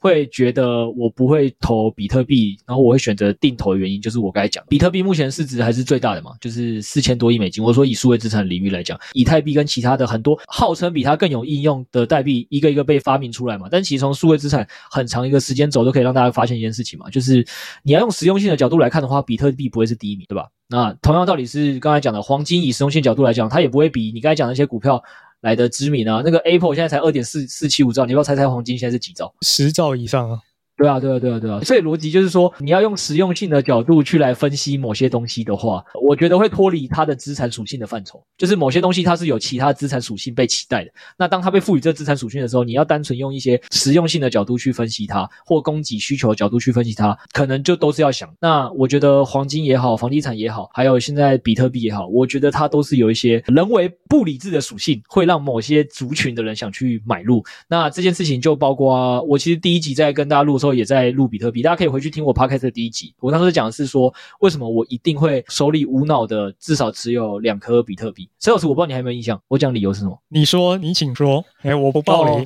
会觉得我不会投比特币，然后我会选择定投的原因就是我刚才讲，比特币目前市值还是最大的嘛，就是四千多亿美金。我说以数位资产领域来讲，以太币跟其他的很多号称比它更有应用的代币，一个一个被发明出来嘛。但其实从数位资产很长一个时间轴都可以让大家发现一件事情嘛，就是你要用实用性的角度来看的话，比特币不会是第一名，对吧？那同样道理是刚才讲的黄金，以实用性角度来讲，它也不会比你刚才讲的那些股票。来的知名啊，那个 Apple 现在才二点四四七五兆，你要不要猜猜黄金现在是几兆？十兆以上啊。对啊，对啊，对啊，对啊，所以逻辑就是说，你要用实用性的角度去来分析某些东西的话，我觉得会脱离它的资产属性的范畴。就是某些东西它是有其他资产属性被期待的，那当它被赋予这资产属性的时候，你要单纯用一些实用性的角度去分析它，或供给需求的角度去分析它，可能就都是要想。那我觉得黄金也好，房地产也好，还有现在比特币也好，我觉得它都是有一些人为不理智的属性，会让某些族群的人想去买入。那这件事情就包括啊我其实第一集在跟大家录时候，也在录比特。币大家可以回去听我 podcast 的第一集，我当时讲的是说，为什么我一定会手里无脑的至少持有两颗比特币。陈老师我不知道你还有没有印象，我讲理由是什么？你说，你请说。哎，我不暴雷。Oh,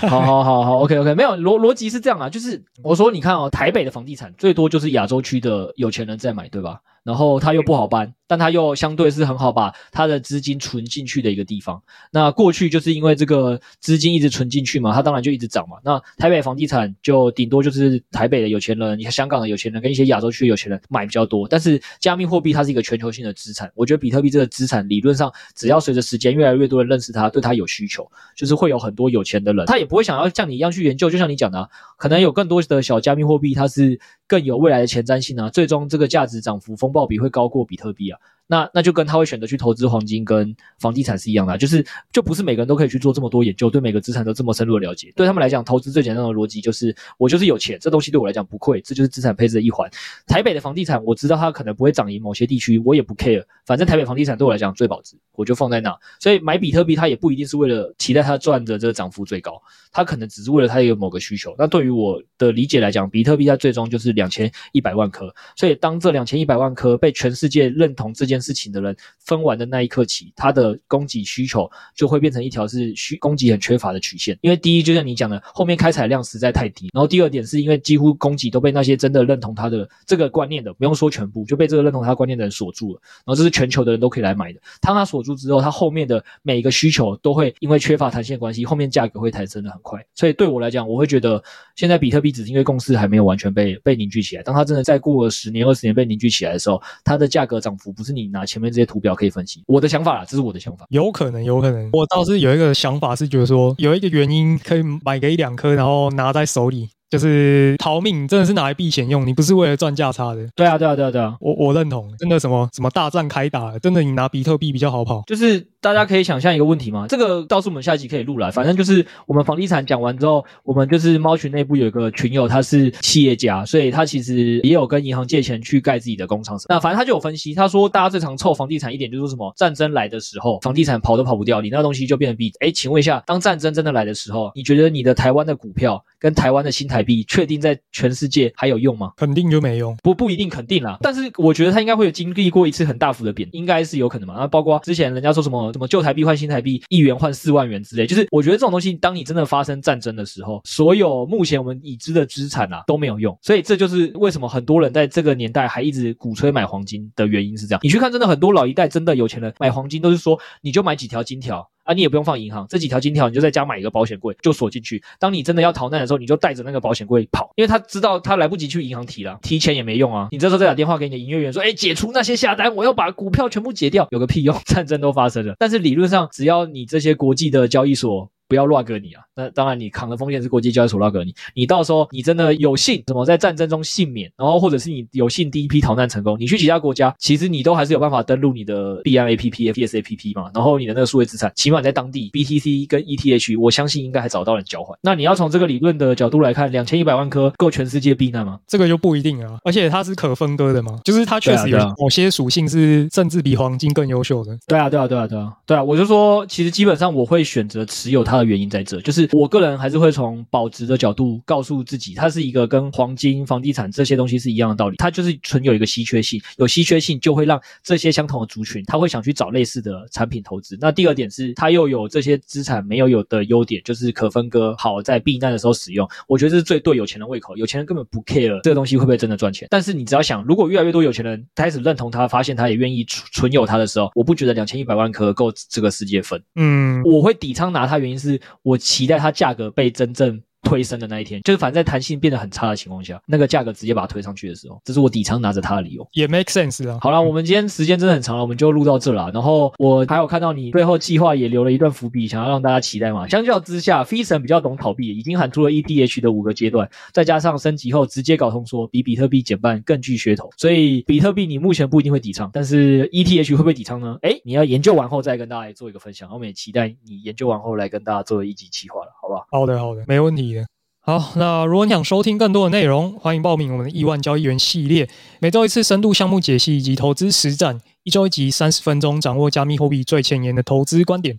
好好好好，OK OK，没有逻逻辑是这样啊，就是我说你看哦，台北的房地产最多就是亚洲区的有钱人在买，对吧？然后它又不好搬。但它又相对是很好把它的资金存进去的一个地方。那过去就是因为这个资金一直存进去嘛，它当然就一直涨嘛。那台北房地产就顶多就是台北的有钱人，你看香港的有钱人跟一些亚洲区有钱人买比较多。但是加密货币它是一个全球性的资产，我觉得比特币这个资产理论上只要随着时间越来越多人认识它，对它有需求，就是会有很多有钱的人，他也不会想要像你一样去研究。就像你讲的，可能有更多的小加密货币，它是更有未来的前瞻性啊。最终这个价值涨幅风暴比会高过比特币啊。那那就跟他会选择去投资黄金跟房地产是一样的，就是就不是每个人都可以去做这么多研究，对每个资产都这么深入的了解。对他们来讲，投资最简单的逻辑就是我就是有钱，这东西对我来讲不亏，这就是资产配置的一环。台北的房地产我知道它可能不会涨赢某些地区，我也不 care，反正台北房地产对我来讲最保值，我就放在那。所以买比特币它也不一定是为了期待它赚的这个涨幅最高，它可能只是为了它一个某个需求。那对于我的理解来讲，比特币它最终就是两千一百万颗，所以当这两千一百万颗被全世界认同这件件事情的人分完的那一刻起，它的供给需求就会变成一条是需供给很缺乏的曲线。因为第一，就像你讲的，后面开采量实在太低；然后第二点是因为几乎供给都被那些真的认同他的这个观念的，不用说全部，就被这个认同他观念的人锁住了。然后这是全球的人都可以来买的。当他锁住之后，他后面的每一个需求都会因为缺乏弹性关系，后面价格会抬升的很快。所以对我来讲，我会觉得现在比特币只是因为共识还没有完全被被凝聚起来。当它真的再过了十年、二十年被凝聚起来的时候，它的价格涨幅不是你拿前面这些图表可以分析。我的想法啦，这是我的想法。有可能，有可能。我倒是有一个想法，是觉得说有一个原因可以买个一两颗，然后拿在手里。就是逃命，真的是拿来避险用，你不是为了赚价差的。对啊，对啊，对啊，对啊，我我认同，真的什么什么大战开打，真的你拿比特币比较好跑。就是大家可以想象一个问题嘛，这个倒是我们下一集可以录了，反正就是我们房地产讲完之后，我们就是猫群内部有一个群友，他是企业家，所以他其实也有跟银行借钱去盖自己的工厂。那反正他就有分析，他说大家最常凑房地产一点就是说什么战争来的时候，房地产跑都跑不掉，你那东西就变成币。哎，请问一下，当战争真的来的时候，你觉得你的台湾的股票跟台湾的新台币确定在全世界还有用吗？肯定就没用，不不一定肯定啦。但是我觉得他应该会有经历过一次很大幅的贬，应该是有可能嘛。那包括之前人家说什么什么旧台币换新台币，一元换四万元之类，就是我觉得这种东西，当你真的发生战争的时候，所有目前我们已知的资产啊都没有用。所以这就是为什么很多人在这个年代还一直鼓吹买黄金的原因是这样。你去看，真的很多老一代真的有钱人买黄金都是说，你就买几条金条。啊，你也不用放银行，这几条金条你就在家买一个保险柜，就锁进去。当你真的要逃难的时候，你就带着那个保险柜跑，因为他知道他来不及去银行提了，提钱也没用啊。你这时候再打电话给你的营业员说，哎，解除那些下单，我要把股票全部解掉，有个屁用，战争都发生了。但是理论上，只要你这些国际的交易所。不要 rug 你啊！那当然，你扛的风险是国际交易所 rug 你。你到时候你真的有幸怎么在战争中幸免，然后或者是你有幸第一批逃难成功，你去其他国家，其实你都还是有办法登录你的币安 APP、FPS APP 嘛。然后你的那个数位资产，起码在当地 BTC 跟 ETH，我相信应该还找到人交换。那你要从这个理论的角度来看，两千一百万颗够全世界避难吗？这个就不一定啊。而且它是可分割的嘛，就是它确实有某些属性是甚至比黄金更优秀的。对啊，对啊，对啊，对啊，对啊！我就说，其实基本上我会选择持有它的原因在这，就是。我个人还是会从保值的角度告诉自己，它是一个跟黄金、房地产这些东西是一样的道理，它就是存有一个稀缺性，有稀缺性就会让这些相同的族群，他会想去找类似的产品投资。那第二点是，它又有这些资产没有有的优点，就是可分割，好在避难的时候使用。我觉得这是最对有钱人胃口，有钱人根本不 care 这个东西会不会真的赚钱。但是你只要想，如果越来越多有钱人开始认同它，发现他也愿意存存有它的时候，我不觉得两千一百万可够这个世界分。嗯，我会底仓拿它，原因是是我。期待它价格被真正推升的那一天，就是反正在弹性变得很差的情况下，那个价格直接把它推上去的时候，这是我底仓拿着它的理由，也 make sense 啊。好了，我们今天时间真的很长了，我们就录到这了。然后我还有看到你最后计划也留了一段伏笔，想要让大家期待嘛。相较之下，飞神比较懂逃避，已经喊出了 ETH 的五个阶段，再加上升级后直接搞通缩比比特币减半更具噱头，所以比特币你目前不一定会底仓，但是 ETH 会不会底仓呢？诶，你要研究完后再跟大家做一个分享。我们也期待你研究完后来跟大家做一集企划了，好不好？好的，好的，没问题的。好，那如果你想收听更多的内容，欢迎报名我们的亿万交易员系列，每周一次深度项目解析以及投资实战，一周一集三十分钟，掌握加密货币最前沿的投资观点。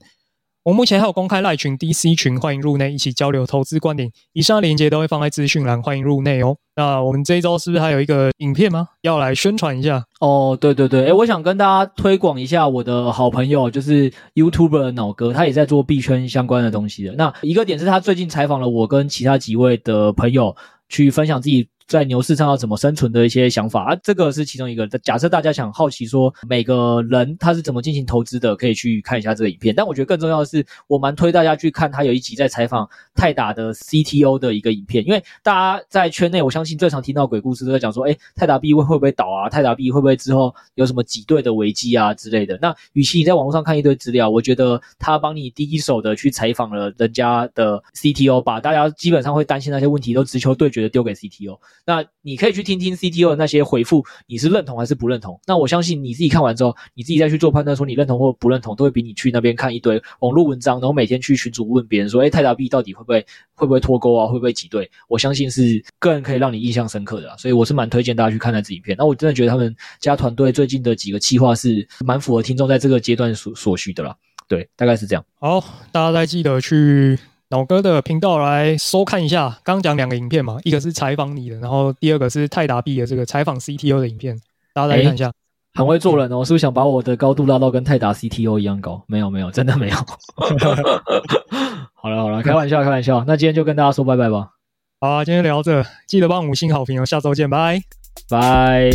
我目前还有公开赖群 DC 群，欢迎入内一起交流投资观点。以上的链接都会放在资讯栏，欢迎入内哦。那我们这一周是不是还有一个影片吗？要来宣传一下哦。对对对，诶，我想跟大家推广一下我的好朋友，就是 YouTuber 脑哥，他也在做币圈相关的东西的。那一个点是他最近采访了我跟其他几位的朋友，去分享自己。在牛市上要怎么生存的一些想法啊，这个是其中一个。假设大家想好奇说每个人他是怎么进行投资的，可以去看一下这个影片。但我觉得更重要的是，我蛮推大家去看他有一集在采访泰达的 CTO 的一个影片，因为大家在圈内，我相信。信最常听到鬼故事都在讲说，哎，泰达币会会不会倒啊？泰达币会不会之后有什么挤兑的危机啊之类的？那与其你在网络上看一堆资料，我觉得他帮你第一手的去采访了人家的 CTO，把大家基本上会担心那些问题都直球对决的丢给 CTO。那你可以去听听 CTO 的那些回复，你是认同还是不认同？那我相信你自己看完之后，你自己再去做判断，说你认同或不认同，都会比你去那边看一堆网络文章，然后每天去群组问别人说，哎，泰达币到底会不会会不会脱钩啊？会不会挤兑？我相信是个人可以让你印象深刻的啊，所以我是蛮推荐大家去看那支影片。那我真的觉得他们家团队最近的几个企划是蛮符合听众在这个阶段所所需的啦。对，大概是这样。好，大家再记得去脑哥的频道来收看一下。刚讲两个影片嘛，一个是采访你的，然后第二个是泰达币的这个采访 CTO 的影片，大家来看一下。很会做人哦，是不是想把我的高度拉到跟泰达 CTO 一样高？没有没有，真的没有。好了好了，开玩笑开玩笑。那今天就跟大家说拜拜吧。好，今天聊这，记得帮五星好评哦。下周见，拜拜。